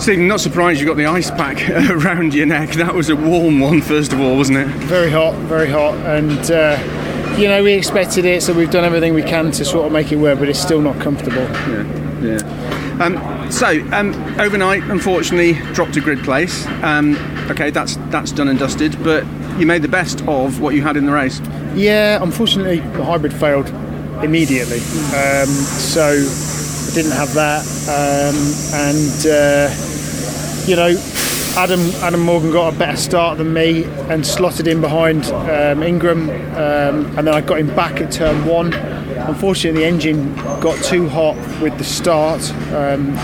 Stephen, not surprised you got the ice pack around your neck. That was a warm one, first of all, wasn't it? Very hot, very hot, and uh, you know we expected it, so we've done everything we can to sort of make it work, but it's still not comfortable. Yeah, yeah. Um, so um, overnight, unfortunately, dropped a grid place. Um, okay, that's that's done and dusted, but you made the best of what you had in the race. Yeah, unfortunately, the hybrid failed immediately, um, so Didn't have that, um, and uh, you know, Adam Adam Morgan got a better start than me and slotted in behind um, Ingram, um, and then I got him back at turn one. Unfortunately, the engine got too hot with the start. Um,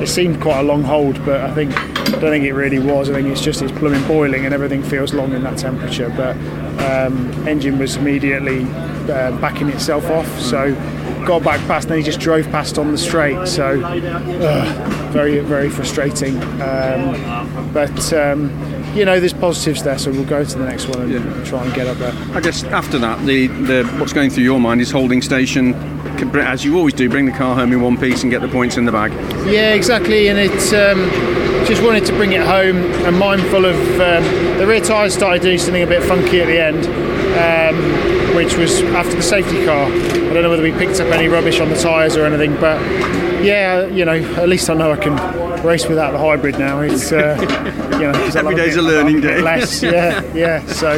it seemed quite a long hold, but I think I don't think it really was. I think it's just it's blooming boiling and everything feels long in that temperature. But um, engine was immediately uh, backing itself off, so got back past, and then he just drove past on the straight. So uh, very very frustrating. Um, but um, you know, there's positives there, so we'll go to the next one and Yeah. try and get up there. I guess after that, the, the what's going through your mind is holding station, as you always do, bring the car home in one piece and get the points in the bag. Yeah, exactly, and it's um, just wanted to bring it home and mindful of um, the rear tyres started doing something a bit funky at the end, um, which was after the safety car. I don't know whether we picked up any rubbish on the tyres or anything, but yeah, you know, at least I know I can race without the hybrid now. It's uh, you know, Every love day's bit- a I learning day. Less, yeah, yeah. So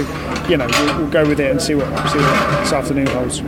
you know, we'll, we'll go with it and see what see what this afternoon holds.